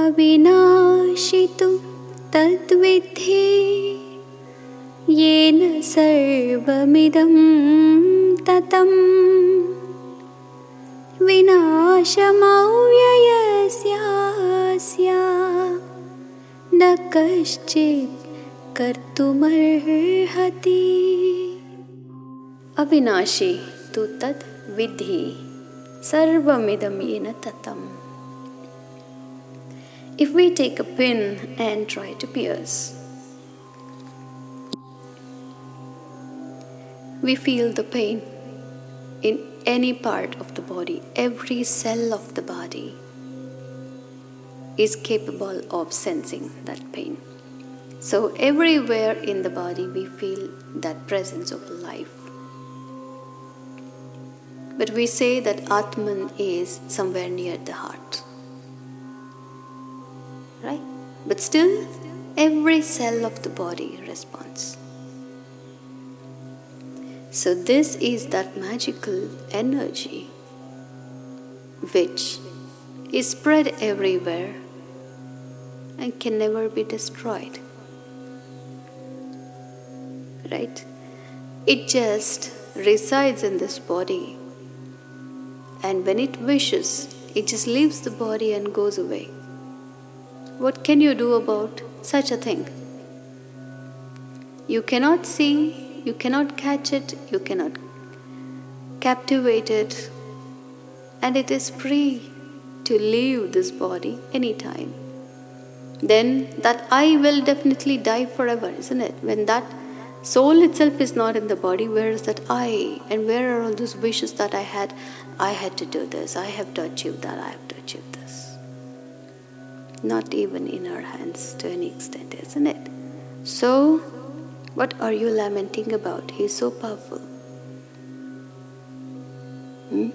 अविनाशि तु तद्विद्धि येन सर्वमिदं ततं विनाशमव्ययस्यास्य न कश्चित् कर्तुमर्हति। अविनाशी तु तद् विद्धि सर्वमिदं येन ततम् If we take a pin and try to pierce, we feel the pain in any part of the body, every cell of the body is capable of sensing that pain. So, everywhere in the body, we feel that presence of life. But we say that Atman is somewhere near the heart. Right? But still, every cell of the body responds. So, this is that magical energy which is spread everywhere and can never be destroyed. Right? It just resides in this body, and when it wishes, it just leaves the body and goes away. What can you do about such a thing? You cannot see, you cannot catch it, you cannot captivate it, and it is free to leave this body anytime. Then that I will definitely die forever, isn't it? When that soul itself is not in the body, where is that I? And where are all those wishes that I had? I had to do this, I have to achieve that, I have to achieve this. Not even in our hands to any extent, isn't it? So, what are you lamenting about? He's so powerful. Hmm?